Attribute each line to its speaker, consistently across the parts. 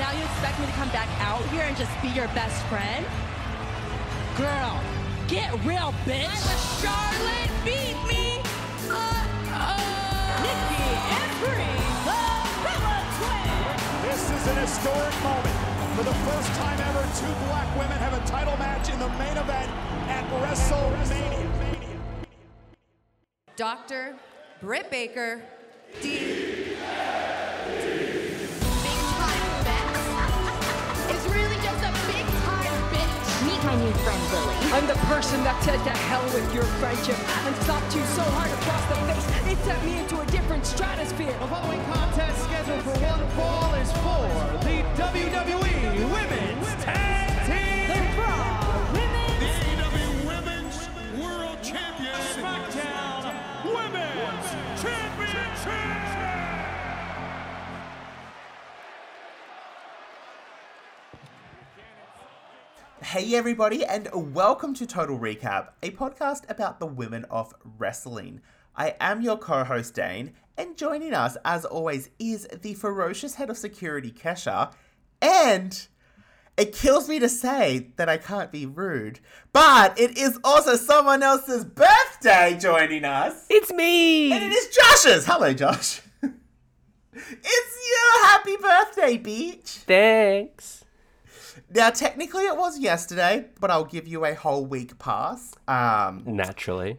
Speaker 1: now you expect me to come back out here and just be your best friend? Girl, get real, bitch. I'm a Charlotte. Beat me. Uh-oh. Nikki and Brie, the Bella Twins.
Speaker 2: This is an historic moment. For the first time ever, two black women have a title match in the main event at WrestleMania.
Speaker 3: Dr. Britt Baker, D.
Speaker 4: new friend Lily.
Speaker 5: I'm the person that said to hell with your friendship and slapped you so hard across the face it sent me into a different stratosphere.
Speaker 6: The following contest scheduled for one fall is for the WWE
Speaker 7: Hey, everybody, and welcome to Total Recap, a podcast about the women of wrestling. I am your co host, Dane, and joining us, as always, is the ferocious head of security, Kesha. And it kills me to say that I can't be rude, but it is also someone else's birthday joining us.
Speaker 8: It's me.
Speaker 7: And it is Josh's. Hello, Josh. it's your happy birthday, Beach.
Speaker 8: Thanks.
Speaker 7: Now, technically, it was yesterday, but I'll give you a whole week pass. Um,
Speaker 8: Naturally.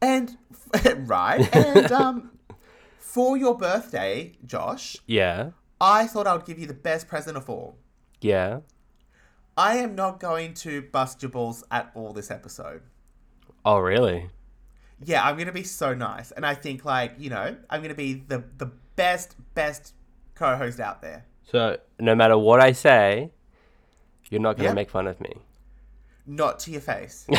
Speaker 7: and right, and um, for your birthday, Josh,
Speaker 8: Yeah.
Speaker 7: I thought I would give you the best present of all.
Speaker 8: Yeah.
Speaker 7: I am not going to bust your balls at all this episode.
Speaker 8: Oh, really?
Speaker 7: Yeah, I'm gonna be so nice, and I think like you know, I'm gonna be the the best best co-host out there.
Speaker 8: So, no matter what I say, you're not going to
Speaker 7: Yeah.
Speaker 8: make fun of me.
Speaker 7: Not to your face.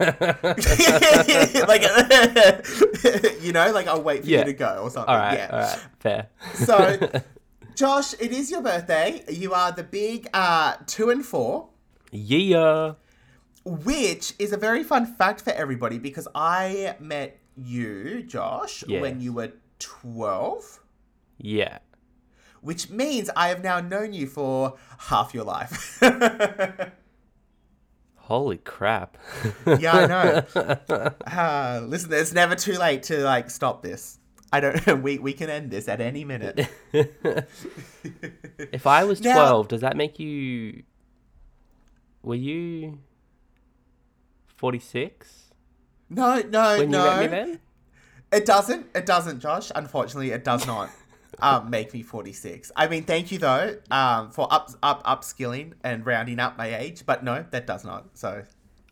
Speaker 7: like, you know, like I'll wait for
Speaker 8: Yeah.
Speaker 7: you to go or something.
Speaker 8: All right.
Speaker 7: yeah.
Speaker 8: All right. Fair.
Speaker 7: So, Josh, it is your birthday. You are the big uh, two and four,
Speaker 8: yeah.
Speaker 7: which is a very fun fact for everybody because I met you, Josh, when you were 12,
Speaker 8: Yeah.
Speaker 7: Which means I have now known you for half your life.
Speaker 8: Holy crap.
Speaker 7: yeah, I know. Uh, listen, it's never too late to like stop this. I don't. We we can end this at any minute.
Speaker 8: if I was
Speaker 7: Now-
Speaker 8: 12, does that make you. Were you. 46?
Speaker 7: No, no,
Speaker 8: When
Speaker 7: no.
Speaker 8: you met me then?
Speaker 7: It doesn't. It doesn't, Josh. Unfortunately, it does not um, make me 46. I mean, thank you though um, for up up upskilling and rounding up my age, but no, that does not. So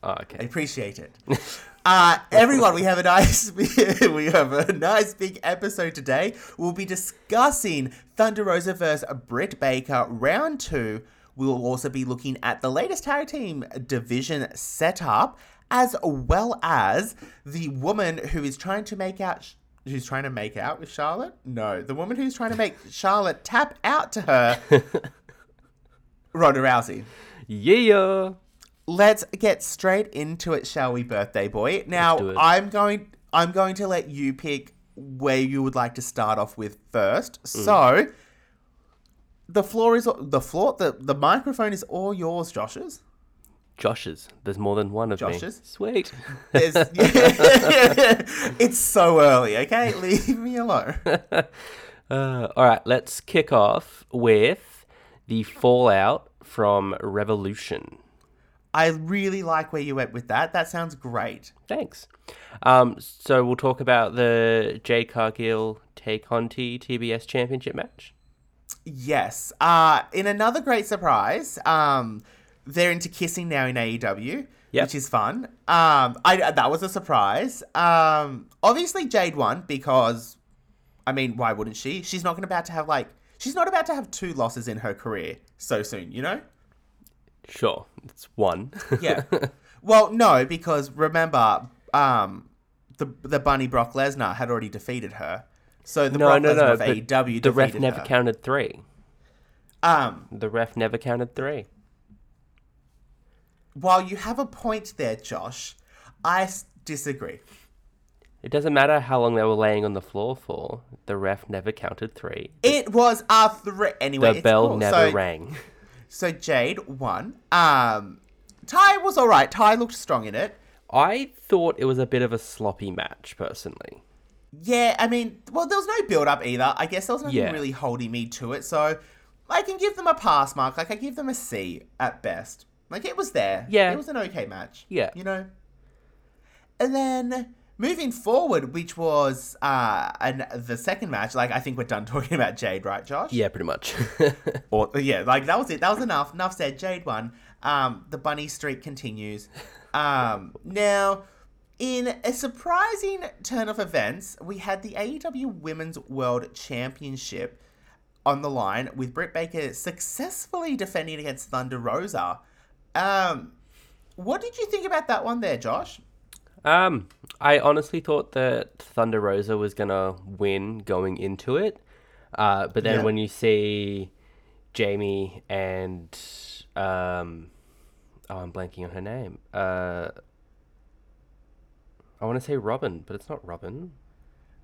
Speaker 8: Oh,
Speaker 7: I
Speaker 8: okay.
Speaker 7: appreciate it. Uh, everyone, we have a nice we have a nice big episode today. We'll be discussing Thunder Rosa versus Britt Baker round two. We will also be looking at the latest tag team division setup, as well as the woman who is trying to make out. Who's trying to make out with Charlotte? No, the woman who's trying to make Charlotte tap out to her, Ronda Rousey
Speaker 8: Yeah.
Speaker 7: let's get straight into it, shall we, birthday boy? Now. I'm going I'm going to let you pick where you would like to start off with first.
Speaker 8: Mm.
Speaker 7: So, the floor is the floor the the microphone is all yours, Josh's.
Speaker 8: Josh's. There's more than one of
Speaker 7: Josh's?
Speaker 8: me. Sweet.
Speaker 7: There's, it's so early, okay? Leave me alone.
Speaker 8: Uh, all right, let's kick off with the fallout from Revolution.
Speaker 7: I really like where you went with that. That sounds great.
Speaker 8: Thanks. Um, so we'll talk about the Jade Cargill Tay Conti TBS Championship match.
Speaker 7: Yes. Uh, in another great surprise, um, they're into kissing now in AEW,
Speaker 8: Yep.
Speaker 7: which is fun. Um, I that was a surprise. Um, obviously Jade won because, I mean, why wouldn't she? She's not going about to have like she's not about to have two losses in her career so soon, you know?
Speaker 8: Sure, it's one.
Speaker 7: Yeah. well, no, because remember, um, the the bunny Brock Lesnar had already defeated her. So the
Speaker 8: no,
Speaker 7: Brock
Speaker 8: no,
Speaker 7: Lesnar
Speaker 8: no.
Speaker 7: of AEW
Speaker 8: the ref never
Speaker 7: her.
Speaker 8: counted three.
Speaker 7: Um,
Speaker 8: The ref never counted three.
Speaker 7: While you have a point there, Josh, I s- disagree.
Speaker 8: It doesn't matter how long they were laying on the floor for. The ref never counted three.
Speaker 7: It was a three. Anyway,
Speaker 8: The
Speaker 7: it's
Speaker 8: bell
Speaker 7: cool.
Speaker 8: never
Speaker 7: so,
Speaker 8: rang.
Speaker 7: So Jade won. Um, Tay was all right. Tay looked strong in it.
Speaker 8: I thought it was a bit of a sloppy match, personally.
Speaker 7: Yeah, I mean, well, there was no build up either. I guess there was nothing
Speaker 8: Yeah.
Speaker 7: really holding me to it. So I can give them a pass mark. Like I give them a C at best. Like it was there.
Speaker 8: Yeah.
Speaker 7: it was an okay match.
Speaker 8: Yeah.
Speaker 7: you know. And then moving forward, which was uh, and the second match. Like I think we're done talking about Jade, right, Josh?
Speaker 8: Yeah, pretty much.
Speaker 7: Or yeah, like that was it. That was enough. Enough said. Jade won. Um, the bunny streak continues. Um, now, in a surprising turn of events, we had the AEW Women's World Championship on the line with Britt Baker successfully defending against Thunder Rosa. Um, what did you think about that one there, Josh?
Speaker 8: um, I honestly thought that Thunder Rosa was gonna win going into it, uh, but then
Speaker 7: Yeah.
Speaker 8: when you see Jamie and um, oh, I'm blanking on her name. Uh, I want to say Robin, but it's not Robin.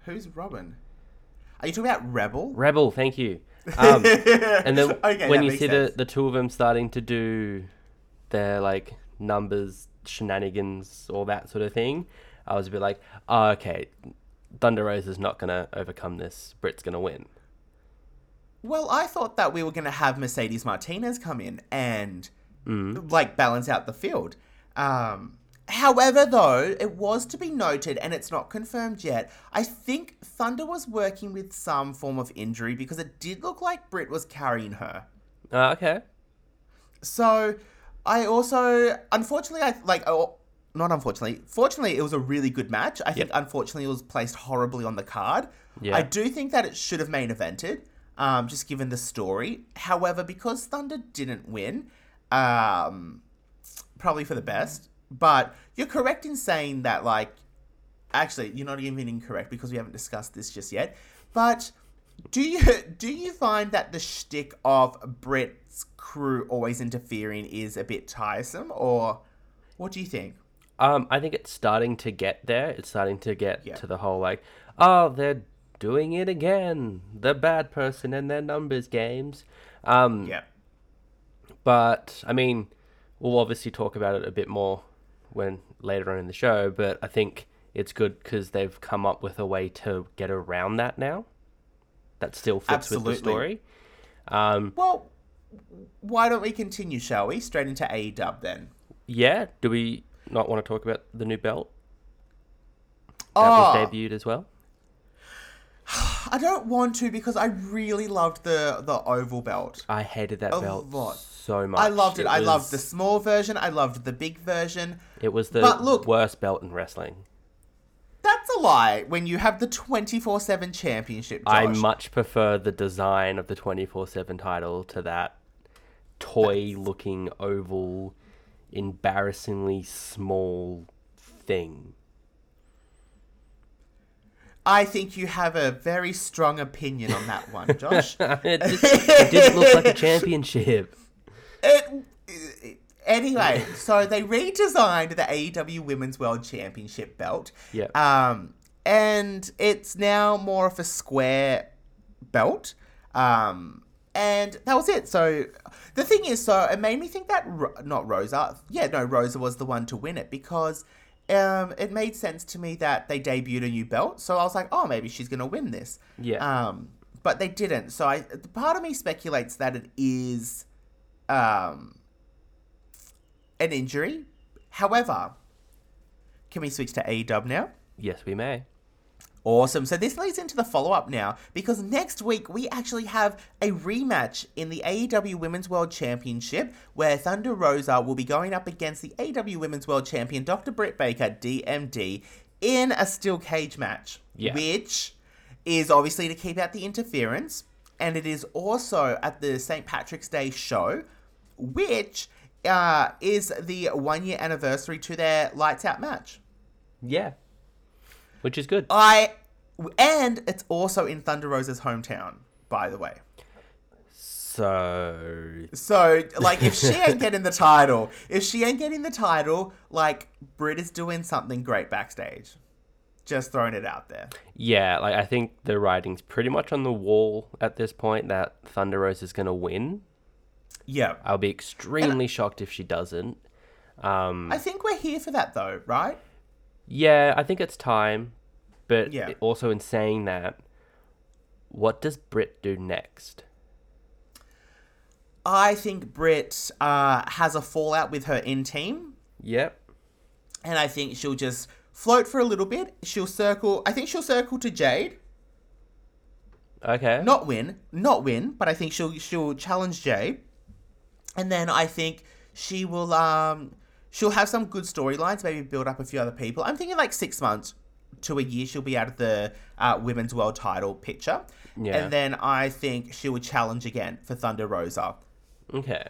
Speaker 7: Who's Robin? Are you talking about Rebel?
Speaker 8: Rebel, thank you. Um, and then
Speaker 7: Okay,
Speaker 8: when you see the, the two of them starting to do their like numbers, shenanigans, all that sort of thing, I was a bit like, oh, okay, Thunder Rose is not gonna overcome this. Britt's gonna win.
Speaker 7: Well, I thought that we were going to have Mercedes Martinez come in and like balance out the field. Um, however, though, it was to be noted, and it's not confirmed yet. I think Thunder was working with some form of injury because it did look like Britt was carrying her.
Speaker 8: Uh, okay.
Speaker 7: So, I also, unfortunately, I like, oh, not unfortunately, fortunately, it was a really good match. I think, unfortunately, it was placed horribly on the card.
Speaker 8: Yeah.
Speaker 7: I do think that it should have main evented, um, just given the story. However, because Thunder didn't win, um, probably for the best. But you're correct in saying that, like, actually, you're not even incorrect because we haven't discussed this just yet. But do you do you find that the shtick of Britt's crew always interfering is a bit tiresome, or what do you think?
Speaker 8: Um, I think it's starting to get there. It's starting to get
Speaker 7: Yeah.
Speaker 8: to the whole like, oh, they're doing it again. The bad person and their numbers games. Um,
Speaker 7: Yeah.
Speaker 8: But I mean, we'll obviously talk about it a bit more when later on in the show. But I think it's good because they've come up with a way to get around that now. That still fits with the story. Um,
Speaker 7: Well, why don't we continue, shall we? Straight into AEW then.
Speaker 8: yeah. Do we not want to talk about the new belt that
Speaker 7: Oh,
Speaker 8: was ah. debuted as well?
Speaker 7: I don't want to because I really loved the the oval belt.
Speaker 8: I hated that
Speaker 7: A
Speaker 8: belt
Speaker 7: lot.
Speaker 8: so much.
Speaker 7: I loved it. I loved the small version. I loved the big version.
Speaker 8: It was the
Speaker 7: But look-
Speaker 8: worst belt in wrestling.
Speaker 7: That's a lie. When you have the twenty four seven championship, Josh.
Speaker 8: I much prefer the design of the 24 7 title to that toy looking oval, embarrassingly small thing.
Speaker 7: I think you have a very strong opinion on that one, Josh.
Speaker 8: it, just, it didn't look like a championship.
Speaker 7: it, anyway, so they redesigned the AEW Women's World Championship belt.
Speaker 8: Yeah.
Speaker 7: Um, and it's now more of a square belt. Um, and that was it. So the thing is, so it made me think that Ro- not Rosa, yeah, no, Rosa was the one to win it because um, it made sense to me that they debuted a new belt. So I was like, oh, maybe she's gonna win this.
Speaker 8: Yeah.
Speaker 7: Um, but they didn't. So I, part of me speculates that it is, um, an injury. However, can we switch to AEW now?
Speaker 8: Yes, we may.
Speaker 7: Awesome. So this leads into the follow up now because next week we actually have a rematch in the AEW Women's World Championship where Thunder Rosa will be going up against the AEW Women's World Champion Dr. Britt Baker, DMD, in a steel cage match.
Speaker 8: Yeah.
Speaker 7: Which is obviously to keep out the interference. And it is also at the St. Patrick's Day show, which uh, is the one year anniversary to their Lights Out match.
Speaker 8: Yeah. Which is good.
Speaker 7: I and it's also in Thunder Rosa's hometown, by the way.
Speaker 8: So.
Speaker 7: So, like, if she ain't getting the title, if she ain't getting the title, like, Britt is doing something great backstage. Just throwing it out there.
Speaker 8: Yeah, like I think the writing's pretty much on the wall at this point that Thunder Rose is going to win.
Speaker 7: Yeah.
Speaker 8: I'll be extremely shocked if she doesn't. Um,
Speaker 7: I think we're here for that though, right?
Speaker 8: Yeah, I think it's time. But
Speaker 7: Yeah.
Speaker 8: also in saying that, what does Britt do next?
Speaker 7: I think Britt uh, has a fallout with her in team,
Speaker 8: Yep.
Speaker 7: and I think she'll just float for a little bit. She'll circle. I think she'll circle to Jade.
Speaker 8: Okay.
Speaker 7: Not win, not win, but I think she'll she'll challenge Jade, and then I think she will um she'll have some good storylines. Maybe build up a few other people. I'm thinking like six months to a year she'll be out of the uh, women's world title picture,
Speaker 8: Yeah.
Speaker 7: and then I think she will challenge again for Thunder Rosa.
Speaker 8: Okay.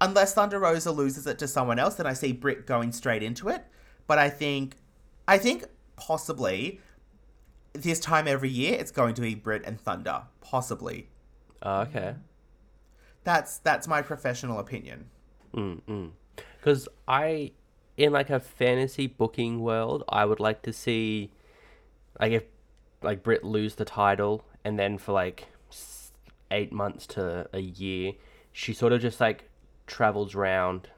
Speaker 7: unless Thunder Rosa loses it to someone else, then I see Britt going straight into it. But I think, I think possibly this time every year it's going to be Britt and Thunder. Possibly.
Speaker 8: Oh, okay.
Speaker 7: That's that's my professional opinion.
Speaker 8: Because I, in like a fantasy booking world, I would like to see, like if, like Britt lose the title and then for like eight months to a year, she sort of just like travels around,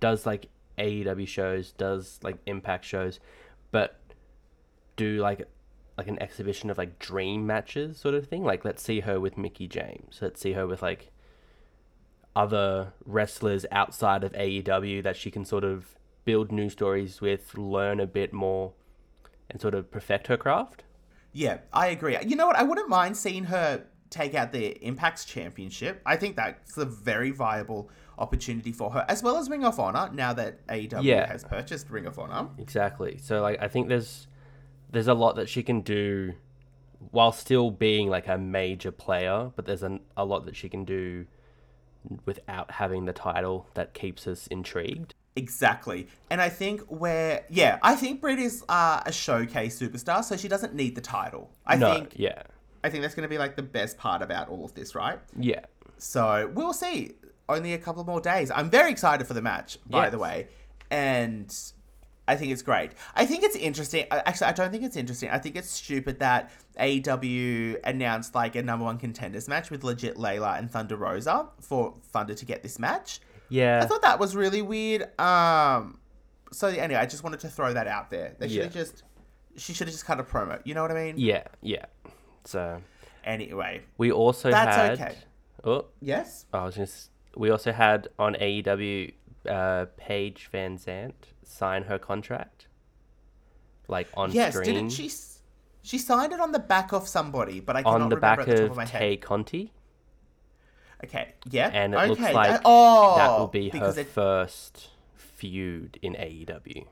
Speaker 8: does like AEW shows, does like Impact shows, but do like like an exhibition of like dream matches sort of thing. Like let's see her with Mickie James. Let's see her with like other wrestlers outside of AEW that she can sort of build new stories with, learn a bit more, and sort of perfect her craft.
Speaker 7: Yeah, I agree. You know what? I wouldn't mind seeing her take out the Impact's championship. I think that's a very viable opportunity for her, as well as Ring of Honor. Now that AEW
Speaker 8: Yeah.
Speaker 7: has purchased Ring of Honor.
Speaker 8: Exactly. So like I think there's there's a lot that she can do while still being like a major player, but there's an, a lot that she can do without having the title that keeps us intrigued.
Speaker 7: Exactly. And I think where, yeah, I think Britt is uh, a showcase superstar, so she doesn't need the title. I
Speaker 8: no,
Speaker 7: think
Speaker 8: yeah.
Speaker 7: I think that's going to be like the best part about all of this, right?
Speaker 8: Yeah.
Speaker 7: So we'll see. Only a couple more days. I'm very excited for the match, by
Speaker 8: Yes.
Speaker 7: the way, and I think it's great. I think it's interesting. Actually, I don't think it's interesting. I think it's stupid that AEW announced like a number one contenders match with legit Leyla and Thunder Rosa for Thunder to get this match.
Speaker 8: Yeah.
Speaker 7: I thought that was really weird. Um, so anyway, I just wanted to throw that out there. They should have
Speaker 8: Yeah.
Speaker 7: just, she should have just cut a promo. You know what I mean?
Speaker 8: yeah, yeah. So
Speaker 7: Anyway,
Speaker 8: we also
Speaker 7: That's
Speaker 8: had
Speaker 7: okay.
Speaker 8: Oh,
Speaker 7: yes.
Speaker 8: I was gonna. We also had on AEW, uh, Paige VanZant sign her contract, like on stream
Speaker 7: Yes,
Speaker 8: screen,
Speaker 7: didn't she? s- She signed it on the back of somebody, but I cannot
Speaker 8: on the
Speaker 7: remember
Speaker 8: back
Speaker 7: at the top
Speaker 8: of
Speaker 7: of my
Speaker 8: Tay
Speaker 7: head.
Speaker 8: Conti,
Speaker 7: Okay, yeah,
Speaker 8: and it
Speaker 7: okay.
Speaker 8: looks like
Speaker 7: oh,
Speaker 8: that will be her
Speaker 7: it,
Speaker 8: first feud in AEW.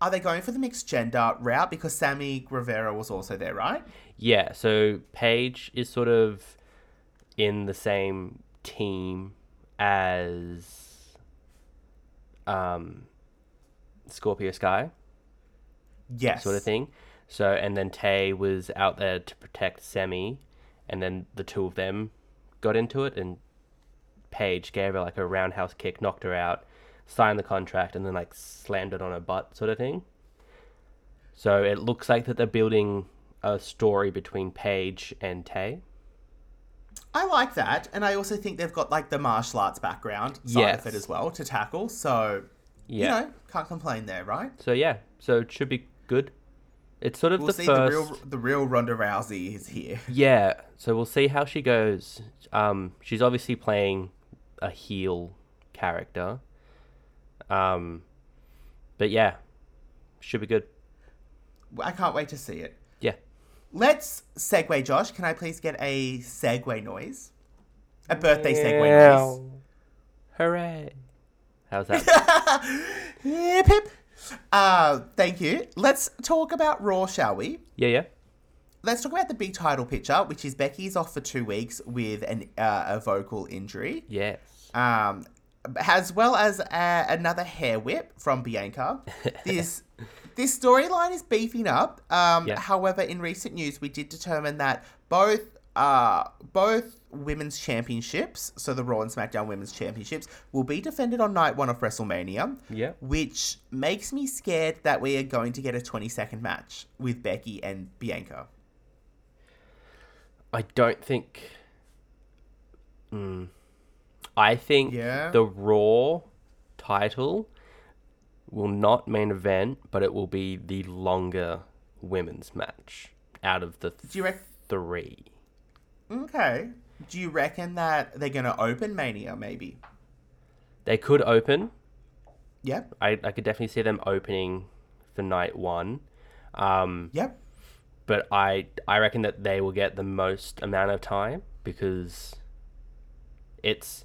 Speaker 7: are they going for the mixed gender route? Because Sammy Guevara was also there, right?
Speaker 8: Yeah, so Paige is sort of in the same team as um, Scorpio Sky.
Speaker 7: Yes,
Speaker 8: sort of thing. So and then Tay was out there to protect Sammy, and then the two of them got into it, and Paige gave her like a roundhouse kick, knocked her out, signed the contract, and then like slammed it on her butt, sort of thing. So it looks like that they're building a story between Paige and Tay.
Speaker 7: I like that, and I also think they've got like the martial arts background side
Speaker 8: Yes.
Speaker 7: of it as well to tackle. So
Speaker 8: Yeah.
Speaker 7: you know, can't complain there, right?
Speaker 8: So yeah, so it should be good. It's sort of
Speaker 7: We'll
Speaker 8: the
Speaker 7: see
Speaker 8: first.
Speaker 7: the real the real Ronda Rousey is here.
Speaker 8: Yeah, so we'll see how she goes. Um, she's obviously playing a heel character. Um, but yeah, should be good.
Speaker 7: I can't wait to see it.
Speaker 8: Yeah.
Speaker 7: Let's segue, Josh. Can I please get a segue noise? A birthday segue noise.
Speaker 8: Hooray! How's that?
Speaker 7: Hip hip. Uh, thank you. Let's talk about Raw, shall we?
Speaker 8: yeah, yeah.
Speaker 7: Let's talk about the big title picture, which is Becky's off for two weeks with an uh, a vocal injury.
Speaker 8: Yes.
Speaker 7: um, as well as uh, another hair whip from Bianca. This this storyline is beefing up. Um,
Speaker 8: Yeah.
Speaker 7: However, in recent news, we did determine that both uh, both women's championships, so the Raw and SmackDown women's championships, will be defended on night one of WrestleMania.
Speaker 8: Yeah.
Speaker 7: Which makes me scared that we are going to get a 20 second match with Becky and Bianca.
Speaker 8: I don't think. Mm. I think
Speaker 7: Yeah?
Speaker 8: the Raw title will not main event, but it will be the longer women's match out of the
Speaker 7: Do you rec-
Speaker 8: three.
Speaker 7: Okay. Do you reckon that they're going to open Mania, maybe?
Speaker 8: They could open.
Speaker 7: Yep.
Speaker 8: I, I could definitely see them opening for night one. Um,
Speaker 7: Yep.
Speaker 8: but I I reckon that they will get the most amount of time because it's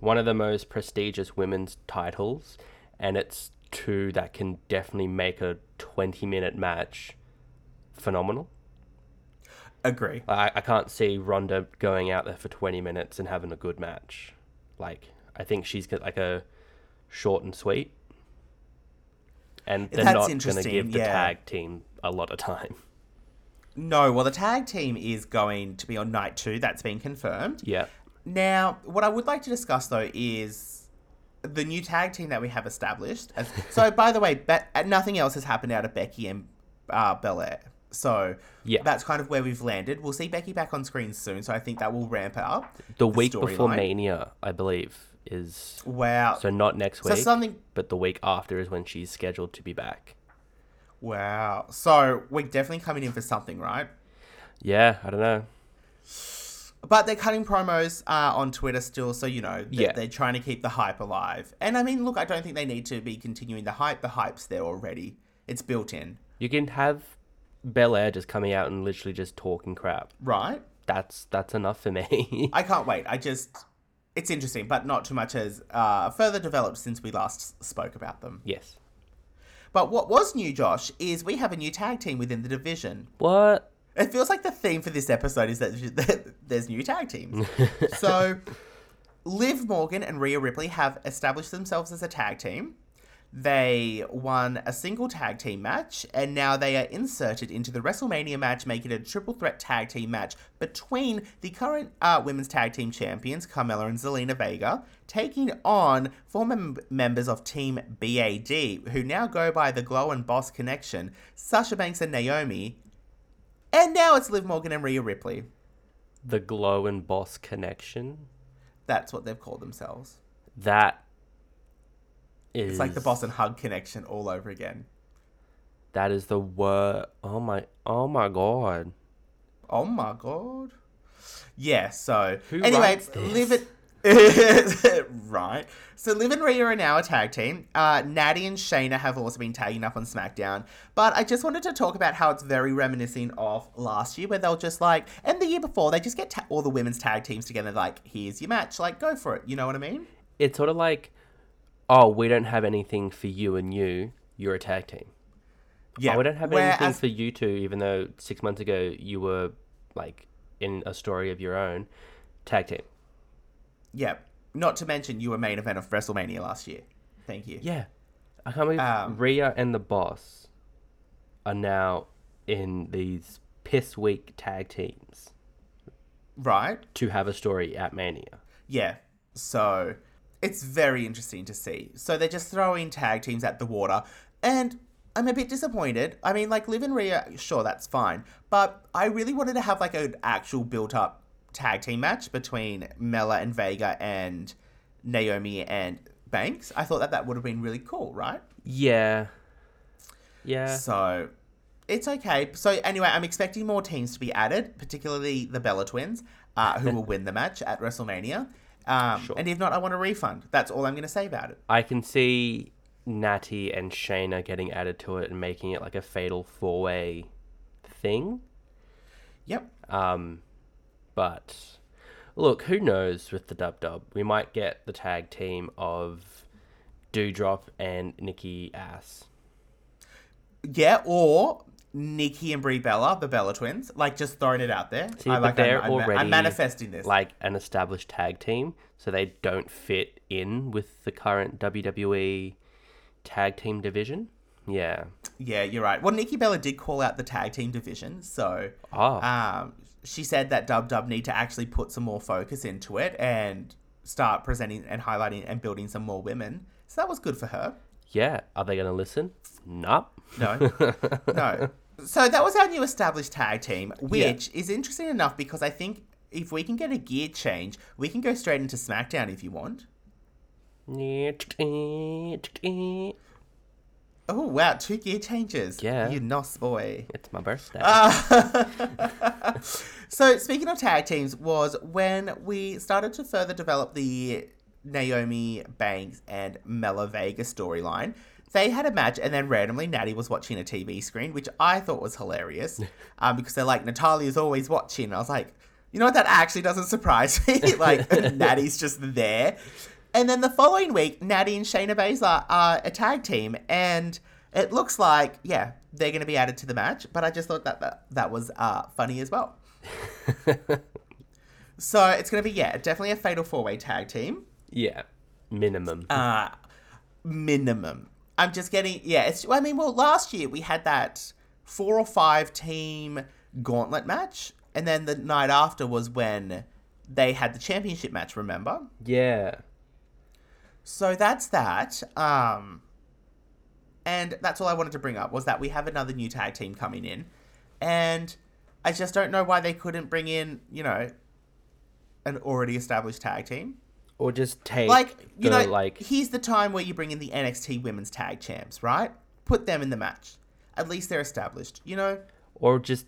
Speaker 8: one of the most prestigious women's titles, and it's two that can definitely make a twenty minute match phenomenal.
Speaker 7: Agree.
Speaker 8: I, I can't see Ronda going out there for twenty minutes and having a good match. Like I think she's got like a short and sweet, and they're
Speaker 7: That's
Speaker 8: not going to give the
Speaker 7: yeah.
Speaker 8: tag team a lot of time.
Speaker 7: No, well, the tag team is going to be on night two. That's been confirmed.
Speaker 8: Yeah.
Speaker 7: Now, what I would like to discuss though is the new tag team that we have established. So, by the way, Be- nothing else has happened out of Becky and uh, Belair. So,
Speaker 8: Yeah.
Speaker 7: that's kind of where we've landed. We'll see Becky back on screen soon, so I think that will ramp up
Speaker 8: The week before
Speaker 7: storyline.
Speaker 8: Mania, I believe, is
Speaker 7: Wow.
Speaker 8: so not next week, So
Speaker 7: something-
Speaker 8: but the week after is when she's scheduled to be back.
Speaker 7: Wow. So, we're definitely coming in for something, right?
Speaker 8: Yeah, I don't know.
Speaker 7: But they're cutting promos uh, on Twitter still, so you know they're,
Speaker 8: Yeah.
Speaker 7: they're trying to keep the hype alive. And I mean, look, I don't think they need to be continuing the hype. The hype's there already; it's built in,
Speaker 8: You can have Belair just coming out and literally just talking crap.
Speaker 7: right?
Speaker 8: That's that's enough for me.
Speaker 7: I can't wait. I just, it's interesting, but not too much has uh, further developed since we last spoke about them.
Speaker 8: yes.
Speaker 7: But what was new, Josh, is we have a new tag team within the division.
Speaker 8: What?
Speaker 7: It feels like the theme for this episode is that that there's new tag teams. so, Liv Morgan and Rhea Ripley have established themselves as a tag team. They won a single tag team match, and now they are inserted into the WrestleMania match, making it a triple threat tag team match between the current uh, women's tag team champions, Carmella and Zelina Vega, taking on former mem- members of Team BAD, who now go by the Glow and Boss Connection, Sasha Banks and Naomi, and now it's Liv Morgan and Rhea Ripley.
Speaker 8: The Glow and Boss connection?
Speaker 7: That's what they've called themselves.
Speaker 8: That is
Speaker 7: It's like the Boss 'n' Hug connection all over again.
Speaker 8: That is the word. Oh my! Oh my god!
Speaker 7: Oh my god. Yeah, so
Speaker 8: Who
Speaker 7: anyway,
Speaker 8: writes this?
Speaker 7: Liv it right. So Liv and Rhea are now a tag team. Uh, Natty and Shayna have also been tagging up on SmackDown. But I just wanted to talk about how it's very reminiscent of last year, where they'll just like, and the year before, they just get ta- all the women's tag teams together. Like, here's your match. Like, go for it. You know what I mean?
Speaker 8: It's sort of like, oh, we don't have anything for you and you. You're a tag team.
Speaker 7: Yeah.
Speaker 8: Oh, we don't have anything for you two, even though six months ago you were like in a story of your own. Tag team.
Speaker 7: Yeah. Not to mention, you were main event of WrestleMania last year. Thank you.
Speaker 8: Yeah. I can't believe
Speaker 7: Um,
Speaker 8: Rhea and the boss are now in these piss weak tag teams
Speaker 7: Right?
Speaker 8: to have a story at Mania.
Speaker 7: Yeah. So it's very interesting to see. So they're just throwing tag teams at the water. And I'm a bit disappointed. I mean, like, Liv and Rhea, sure, that's fine. But I really wanted to have, like, an actual built up tag team match between Mela and Vega and Naomi and Banks. I thought that that would have been really cool, right?
Speaker 8: Yeah. Yeah.
Speaker 7: So it's okay. So anyway, I'm expecting more teams to be added, particularly the Bella Twins, uh, who will win the match at WrestleMania. Um,
Speaker 8: Sure.
Speaker 7: And if not, I want a refund. That's all I'm going to say about it.
Speaker 8: I can see Natty and Shayna getting added to it and making it like a fatal four way thing.
Speaker 7: Yep.
Speaker 8: Um, but look, who knows with the dub dub? We might get the tag team of Doudrop and Nikki Ass.
Speaker 7: Yeah, or Nikki and Brie Bella, the Bella Twins. Like just throwing it out there.
Speaker 8: See,
Speaker 7: I
Speaker 8: but
Speaker 7: like.
Speaker 8: they're
Speaker 7: I'm, I'm,
Speaker 8: already
Speaker 7: I'm manifesting this.
Speaker 8: like an established tag team, so they don't fit in with the current WWE tag team division. Yeah.
Speaker 7: yeah, you're right. Well, Nikki Bella did call out the tag team division, so
Speaker 8: Oh.
Speaker 7: um, she said that Dub Dub need to actually put some more focus into it and start presenting and highlighting and building some more women. So that was good for her.
Speaker 8: Yeah. Are they going to listen? Nope.
Speaker 7: No, no. So that was our new established tag team, which is interesting enough because I think if we can get a gear change, we can go straight into SmackDown if you want. Oh wow, two gear changes.
Speaker 8: Yeah.
Speaker 7: you nos boy.
Speaker 8: It's my birthday.
Speaker 7: So speaking of tag teams, was when we started to further develop the Naomi Banks and Mela Vega storyline. They had a match, and then randomly Natty was watching a TV screen, which I thought was hilarious, um, because they're like Natalya's always watching. And I was like, you know what? That actually doesn't surprise me. like Natty's just there. And then the following week, Natty and Shayna Baszler are a tag team, and it looks like yeah they're going to be added to the match. But I just thought that that, that was uh, funny as well. so it's going to be yeah definitely a fatal four way tag team
Speaker 8: yeah. Minimum.
Speaker 7: uh, minimum. I'm just getting yeah. It's I mean well last year we had that four or five team gauntlet match, and then the night after was when they had the championship match. Remember?
Speaker 8: yeah.
Speaker 7: So that's that. Um, and that's all I wanted to bring up was that we have another new tag team coming in, and I just don't know why they couldn't bring in you know an already established tag team.
Speaker 8: Or just take
Speaker 7: Like you
Speaker 8: the,
Speaker 7: know,
Speaker 8: like
Speaker 7: here's the time where you bring in the NXT Women's Tag Champs, right? Put them in the match. At least they're established. You know,
Speaker 8: or just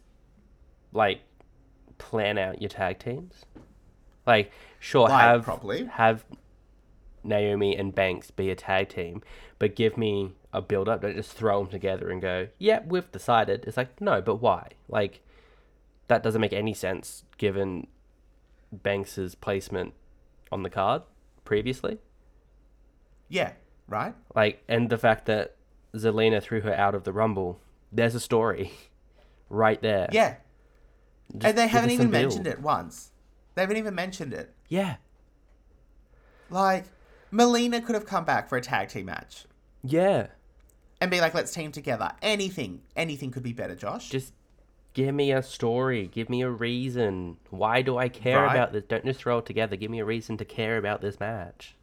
Speaker 8: like plan out your tag teams. Like, sure,
Speaker 7: Like,
Speaker 8: have
Speaker 7: properly.
Speaker 8: have Naomi and Banks be a tag team, but give me a build up. Don't just throw them together and go, "Yeah, we've decided." It's like, no, but why? Like, that doesn't make any sense given Banks's placement on the card previously.
Speaker 7: yeah, right.
Speaker 8: Like, and the fact that Zelina threw her out of the Rumble. There's a story right there.
Speaker 7: Yeah,
Speaker 8: Just
Speaker 7: and they haven't even
Speaker 8: build.
Speaker 7: mentioned it once. They haven't even mentioned it.
Speaker 8: Yeah.
Speaker 7: Like, Melina could have come back for a tag team match
Speaker 8: Yeah.
Speaker 7: and be like, "Let's team together." Anything, anything could be better, Josh.
Speaker 8: Just give me a story. Give me a reason. Why do I care
Speaker 7: Right.
Speaker 8: about this? Don't just throw it together. Give me a reason to care about this match.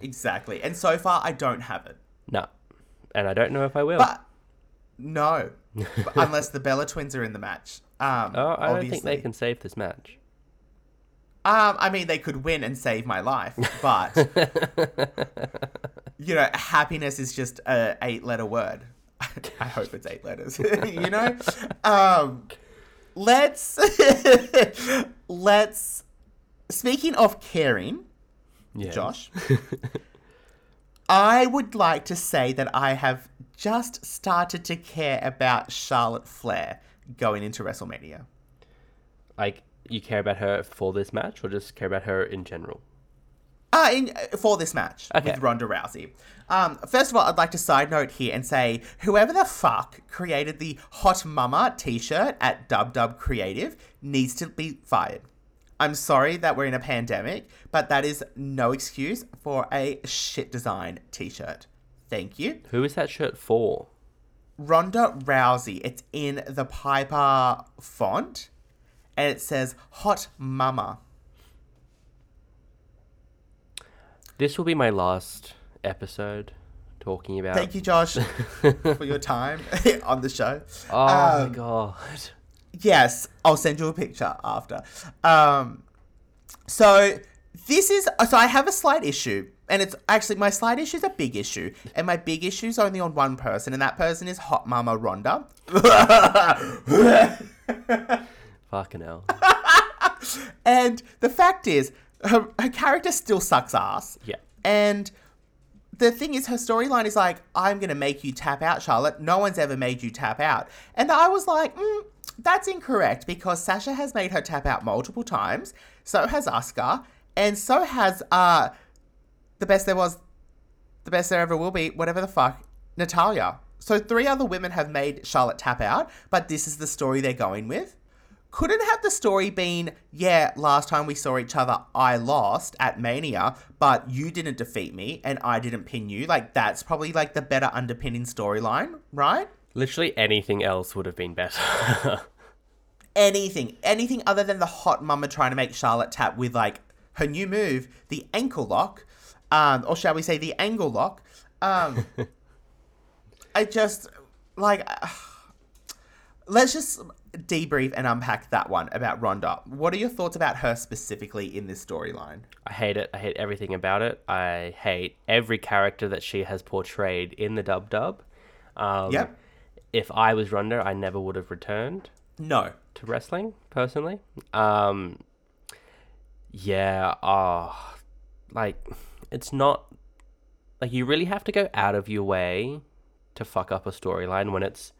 Speaker 7: exactly. And so far, I don't have it.
Speaker 8: No. And I don't know if I will.
Speaker 7: But no, unless the Bella twins are in the match. Um,
Speaker 8: oh, I don't think they can save this match.
Speaker 7: Um, I mean, they could win and save my life, but you know, happiness is just a eight-letter word. I hope it's eight letters. you know, um, let's let's. Speaking of caring,
Speaker 8: Yeah.
Speaker 7: Josh, I would like to say that I have just started to care about Charlotte Flair going into WrestleMania.
Speaker 8: Like, you care about her for this match or just care about her in general?
Speaker 7: Uh, in, for this match
Speaker 8: Okay.
Speaker 7: with Ronda Rousey. Um, first of all, I'd like to side note here and say whoever the fuck created the Hot Mama t-shirt at Dub Dub Creative needs to be fired. I'm sorry that we're in a pandemic, but that is no excuse for a shit design t-shirt. Thank you.
Speaker 8: Who is that shirt for?
Speaker 7: Ronda Rousey. It's in the Piper font and it says Hot Mama.
Speaker 8: This will be my last episode talking about.
Speaker 7: Thank you, Josh, for your time on the show.
Speaker 8: Oh my
Speaker 7: Um,
Speaker 8: god.
Speaker 7: Yes, I'll send you a picture after. Um, so this is so I have a slight issue, and it's actually my slight issue is a big issue, and my big issue is only on one person, and that person is Hot Mama Ronda.
Speaker 8: Fucking hell.
Speaker 7: and the fact is, her her character still sucks ass.
Speaker 8: Yeah.
Speaker 7: And the thing is, her storyline is like, I'm going to make you tap out, Charlotte. No one's ever made you tap out. And I was like, mm, that's incorrect because Sasha has made her tap out multiple times. So has Asuka. And so has uh, the best there was, the best there ever will be, whatever the fuck, Natalya. So three other women have made Charlotte tap out, but this is the story they're going with couldn't have the story been, yeah, last time we saw each other, I lost at Mania, but you didn't defeat me and I didn't pin you. Like, that's probably like the better underpinning storyline, right?
Speaker 8: Literally anything else would have been better.
Speaker 7: anything, anything other than the hot mama trying to make Charlotte tap with like her new move, the ankle lock, um, or shall we say the angle lock. Um, I just like. let's just debrief and unpack that one about Ronda. What are your thoughts about her specifically in this storyline?
Speaker 8: I hate it. I hate everything about it. I hate every character that she has portrayed in the dub dub. Um,
Speaker 7: Yep.
Speaker 8: If I was Ronda, I never would have returned
Speaker 7: No.
Speaker 8: to wrestling personally. Um, yeah. Oh, like it's not like you really have to go out of your way to fuck up a storyline when it's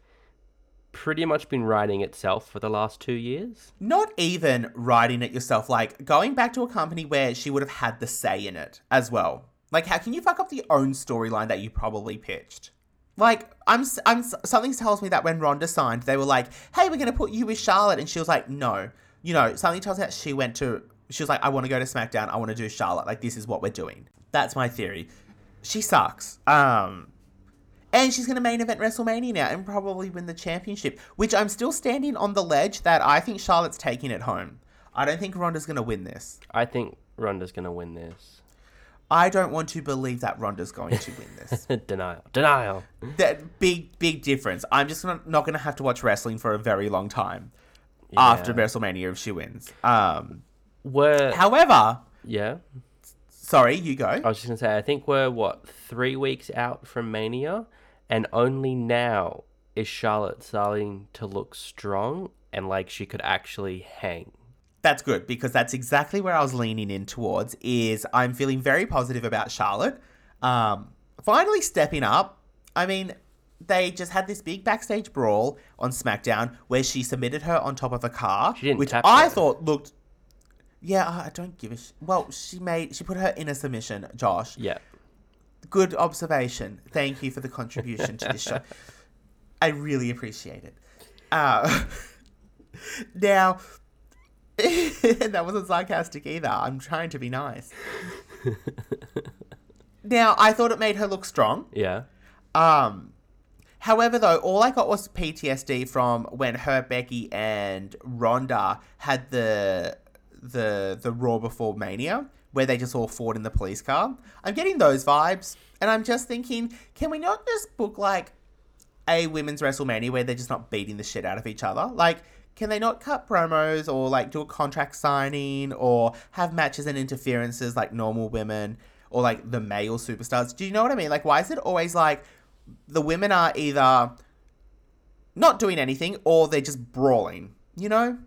Speaker 8: pretty much been writing itself for the last two years.
Speaker 7: Not even writing it yourself, like going back to a company where she would have had the say in it as well. Like, how can you fuck up the own storyline that you probably pitched? Like, I'm, I'm, something tells me that when Ronda signed, they were like, "Hey, we're gonna put you with Charlotte," and she was like, "No." You know, something tells me that she went to, she was like, "I want to go to SmackDown. I want to do Charlotte. Like, this is what we're doing." That's my theory. She sucks. Um, and she's going to main event WrestleMania now and probably win the championship, which I'm still standing on the ledge that I think Charlotte's taking it home. I don't think Ronda's going to win this.
Speaker 8: I think Ronda's gonna win this.
Speaker 7: I don't want to believe that Ronda's going to win this.
Speaker 8: denial, denial.
Speaker 7: that big, big difference. I'm just not going to have to watch wrestling for a very long time after WrestleMania if she wins. Um,
Speaker 8: We're
Speaker 7: however,
Speaker 8: yeah.
Speaker 7: sorry, you go.
Speaker 8: I was just gonna say, I think we're what three weeks out from Mania, and only now is Charlotte starting to look strong and like she could actually hang.
Speaker 7: That's good because that's exactly where I was leaning in towards. Is I'm feeling very positive about Charlotte. Um, finally stepping up. I mean, they just had this big backstage brawl on SmackDown where she submitted her on top of a car,
Speaker 8: She didn't
Speaker 7: which I
Speaker 8: her.
Speaker 7: thought looked. Yeah, I don't give a sh- well. She made she put her in a submission, Josh.
Speaker 8: Yeah,
Speaker 7: Good observation. Thank you for the contribution to this show. I really appreciate it. Uh, now, that wasn't sarcastic either. I'm trying to be nice. now, I thought it made her look strong.
Speaker 8: yeah.
Speaker 7: Um, however, though, all I got was PTSD from when her, Becky, and Ronda had the the the Raw before Mania, where they just all fought in the police car. I'm getting those vibes, and I'm just thinking, can we not just book like a women's WrestleMania where they're just not beating the shit out of each other? Like, can they not cut promos or like do a contract signing or have matches and interferences like normal women or like the male superstars? Do you know what I mean? Like, why is it always like the women are either not doing anything or they're just brawling? You know?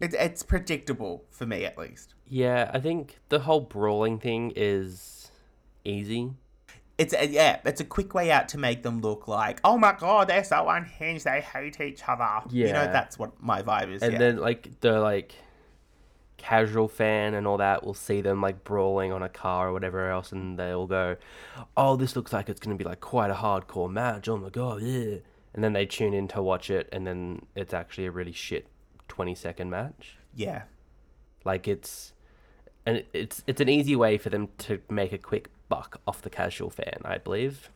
Speaker 7: It, it's predictable for me at least.
Speaker 8: Yeah, I think the whole brawling thing is easy.
Speaker 7: It's a, yeah, it's a quick way out to make them look like, oh my god, they're so unhinged, they hate each other. Yeah, You know, that's what my vibe is.
Speaker 8: And
Speaker 7: yeah.
Speaker 8: then like the like casual fan and all that will see them like brawling on a car or whatever else and they'll go, Oh, this looks like it's gonna be like quite a hardcore match, oh my god, yeah and then they tune in to watch it and then it's actually a really shit twenty second match.
Speaker 7: yeah.
Speaker 8: Like it's and it's it's an easy way for them to make a quick buck off the casual fan, I believe.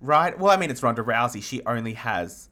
Speaker 7: Right? Well, I mean, it's Ronda Rousey. She only has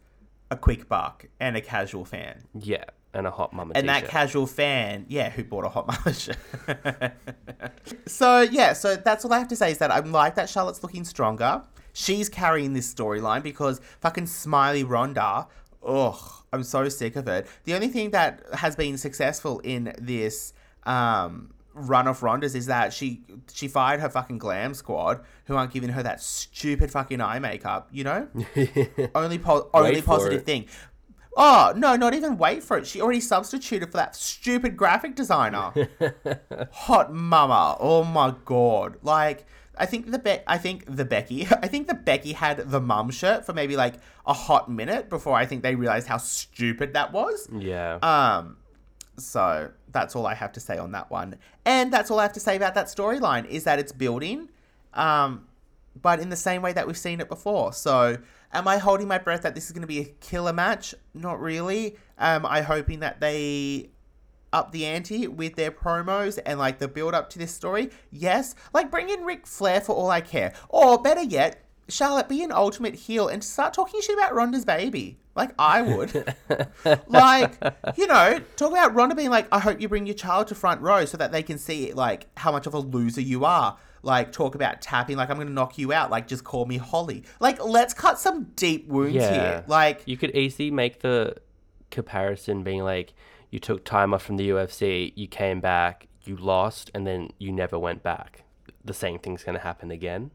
Speaker 7: a quick buck and a casual fan.
Speaker 8: Yeah, and a hot mama
Speaker 7: And that
Speaker 8: t-shirt.
Speaker 7: casual fan, yeah, who bought a hot mama shirt. so yeah, so that's all I have to say is that I'm like that Charlotte's looking stronger. She's carrying this storyline because fucking Smiley Ronda, ugh, I'm so sick of it. The only thing that has been successful in this um, run of Rondas is that she she fired her fucking glam squad, who aren't giving her that stupid fucking eye makeup. You know, only po- only positive
Speaker 8: it.
Speaker 7: thing. Oh, no, not even wait for it. She already substituted for that stupid graphic designer. Hot mama. Oh my god. Like I think the Be- I think the Becky I think the Becky had the mum shirt for maybe like a hot minute before I think they realized how stupid that was.
Speaker 8: Yeah.
Speaker 7: Um so that's all I have to say on that one. And that's all I have to say about that storyline is that it's building. Um but in the same way that we've seen it before. So, am I holding my breath that this is going to be a killer match? Not really. Um, I hoping that they up the ante with their promos and like the build up to this story. Yes, like bring in Ric Flair for all I care, or better yet, Charlotte be an ultimate heel and start talking shit about Ronda's baby. Like I would. like, you know, talk about Ronda being like, I hope you bring your child to front row so that they can see like how much of a loser you are. Like talk about tapping, like I'm gonna knock you out, like just call me Holly. Like, let's cut some deep wounds
Speaker 8: Yeah.
Speaker 7: here. Like
Speaker 8: You could easily make the comparison being like you took time off from the UFC, you came back, you lost, and then you never went back. The same thing's gonna happen again.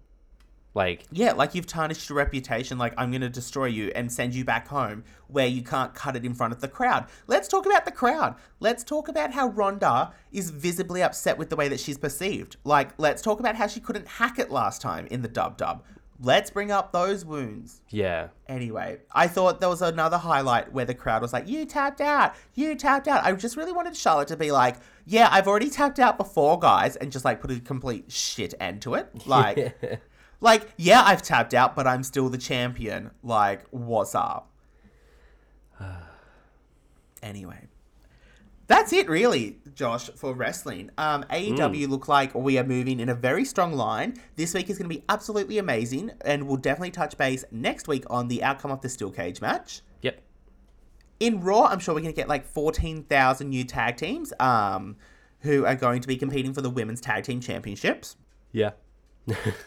Speaker 8: Like
Speaker 7: Yeah, like you've tarnished your reputation, like I'm going to destroy you and send you back home where you can't cut it in front of the crowd. Let's talk about the crowd. Let's talk about how Ronda is visibly upset with the way that she's perceived. Like, let's talk about how she couldn't hack it last time in the dub dub. Let's bring up those wounds.
Speaker 8: yeah,
Speaker 7: Anyway, I thought there was another highlight where the crowd was like, You tapped out, you tapped out. I just really wanted Charlotte to be like, Yeah, I've already tapped out before, guys, and just like put a complete shit end to it. Like, like, yeah, I've tapped out, but I'm still the champion. Like, what's up? anyway. That's it, really, Josh, for wrestling. Um, AEW look like we are moving in a very strong line. This week is going to be absolutely amazing, and we'll definitely touch base next week on the outcome of the steel cage match.
Speaker 8: yep,
Speaker 7: In Raw, I'm sure we're going to get like 14,000 new tag teams um, who are going to be competing for the women's tag team championships.
Speaker 8: yeah,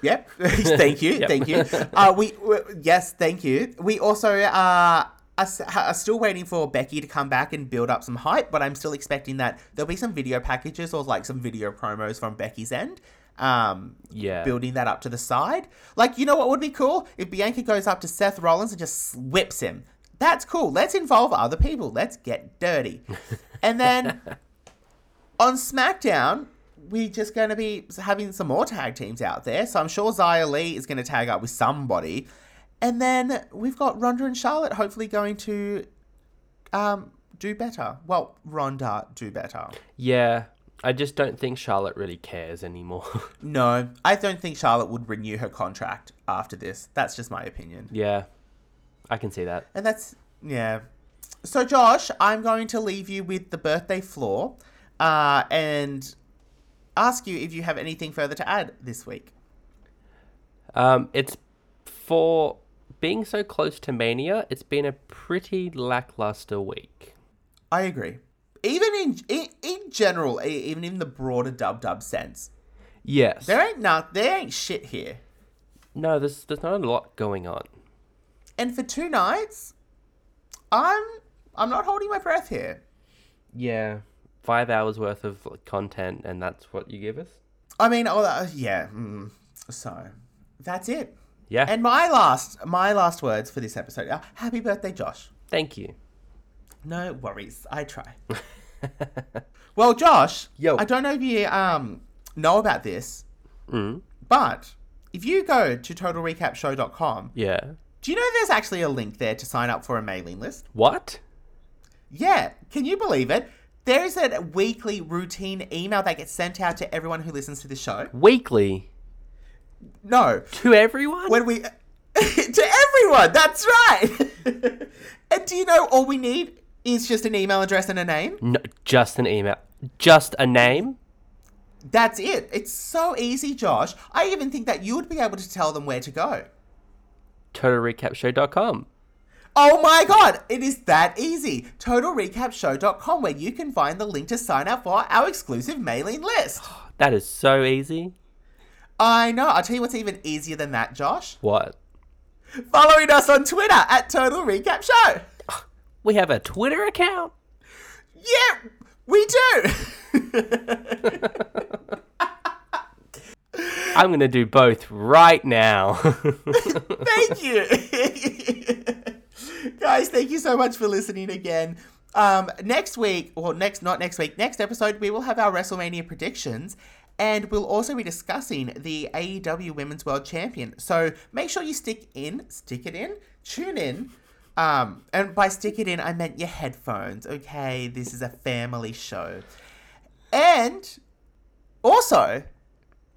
Speaker 7: Yep. thank you.
Speaker 8: Yep.
Speaker 7: Thank you. Uh, we, we yes, thank you. We also uh, are, are still waiting for Becky to come back and build up some hype, but I'm still expecting that there'll be some video packages or like some video promos from Becky's end. Um,
Speaker 8: Yeah.
Speaker 7: Building that up to the side. Like, you know what would be cool? If Bianca goes up to Seth Rollins and just whips him. That's cool. Let's involve other people. Let's get dirty. and then on SmackDown, we're just going to be having some more tag teams out there. So I'm sure Xia Li is going to tag up with somebody. And then we've got Ronda and Charlotte hopefully going to um, do better. Well, Ronda do better.
Speaker 8: yeah. I just don't think Charlotte really cares anymore.
Speaker 7: No, I don't think Charlotte would renew her contract after this. That's just my opinion.
Speaker 8: yeah, I can see that.
Speaker 7: And that's, yeah. So, Josh, I'm going to leave you with the birthday floor uh, and ask you if you have anything further to add this week.
Speaker 8: Um, it's for being so close to Mania. It's been a pretty lackluster week.
Speaker 7: I agree. Even in in, in general, even in the broader dub dub sense,
Speaker 8: Yes.
Speaker 7: there ain't not there ain't shit here.
Speaker 8: No, there's there's not a lot going on.
Speaker 7: And for two nights, I'm I'm not holding my breath here.
Speaker 8: Yeah. Five hours worth of content, and that's what you give us.
Speaker 7: I mean, oh uh, yeah. Mm, so that's it.
Speaker 8: Yeah.
Speaker 7: And my last my last words for this episode are happy birthday, Josh.
Speaker 8: Thank you.
Speaker 7: No worries, I try. well, Josh,
Speaker 8: Yo.
Speaker 7: I don't know if you um know about this,
Speaker 8: Mm.
Speaker 7: but if you go to totalrecapshow.com,
Speaker 8: Yeah.
Speaker 7: do you know there's actually a link there to sign up for a mailing list?
Speaker 8: What?
Speaker 7: Yeah, can you believe it? There is a weekly routine email that gets sent out to everyone who listens to the show.
Speaker 8: Weekly
Speaker 7: No,
Speaker 8: to everyone?
Speaker 7: when we to everyone. That's right. and do you know all we need is just an email address and a name?
Speaker 8: no, just an email. Just a name?
Speaker 7: That's it. It's so easy, Josh. I even think that you would be able to tell them where to go.
Speaker 8: TotalRecapShow.com.
Speaker 7: Oh my god, it is that easy. TotalRecapShow.com, where you can find the link to sign up for our exclusive mailing list.
Speaker 8: That is so easy.
Speaker 7: I know. I'll tell you what's even easier than that, Josh.
Speaker 8: What?
Speaker 7: Following us on Twitter at Total Recap Show.
Speaker 8: We have a Twitter account?
Speaker 7: Yeah, we do.
Speaker 8: I'm going to do both right now.
Speaker 7: thank you. Guys, thank you so much for listening again. Um, next week, or next, not next week, next episode, we will have our WrestleMania predictions. And we'll also be discussing the AEW Women's World Champion. So make sure you stick in, stick it in, tune in. Um, and by stick it in, I meant your headphones. Okay, this is a family show. And also,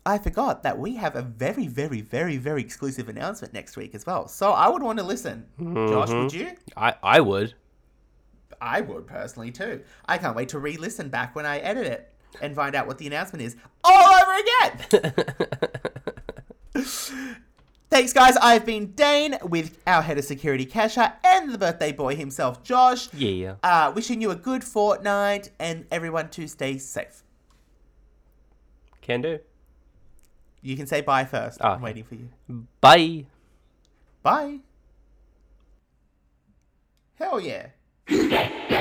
Speaker 7: I forgot that we have a very, very, very, very exclusive announcement next week as well. So I would want to listen. Josh, would you?
Speaker 8: I, I would.
Speaker 7: I would personally too. I can't wait to re listen back when I edit it and find out what the announcement is all over again. Thanks, guys. I've been Dane with our head of security, Kesha, and the birthday boy himself, Josh. Yeah.
Speaker 8: Yeah.
Speaker 7: Uh, wishing you a good fortnight and everyone to stay safe.
Speaker 8: Can do.
Speaker 7: You can say bye first.
Speaker 8: Ah,
Speaker 7: I'm
Speaker 8: okay.
Speaker 7: waiting for you.
Speaker 8: Bye.
Speaker 7: Bye. Hell yeah.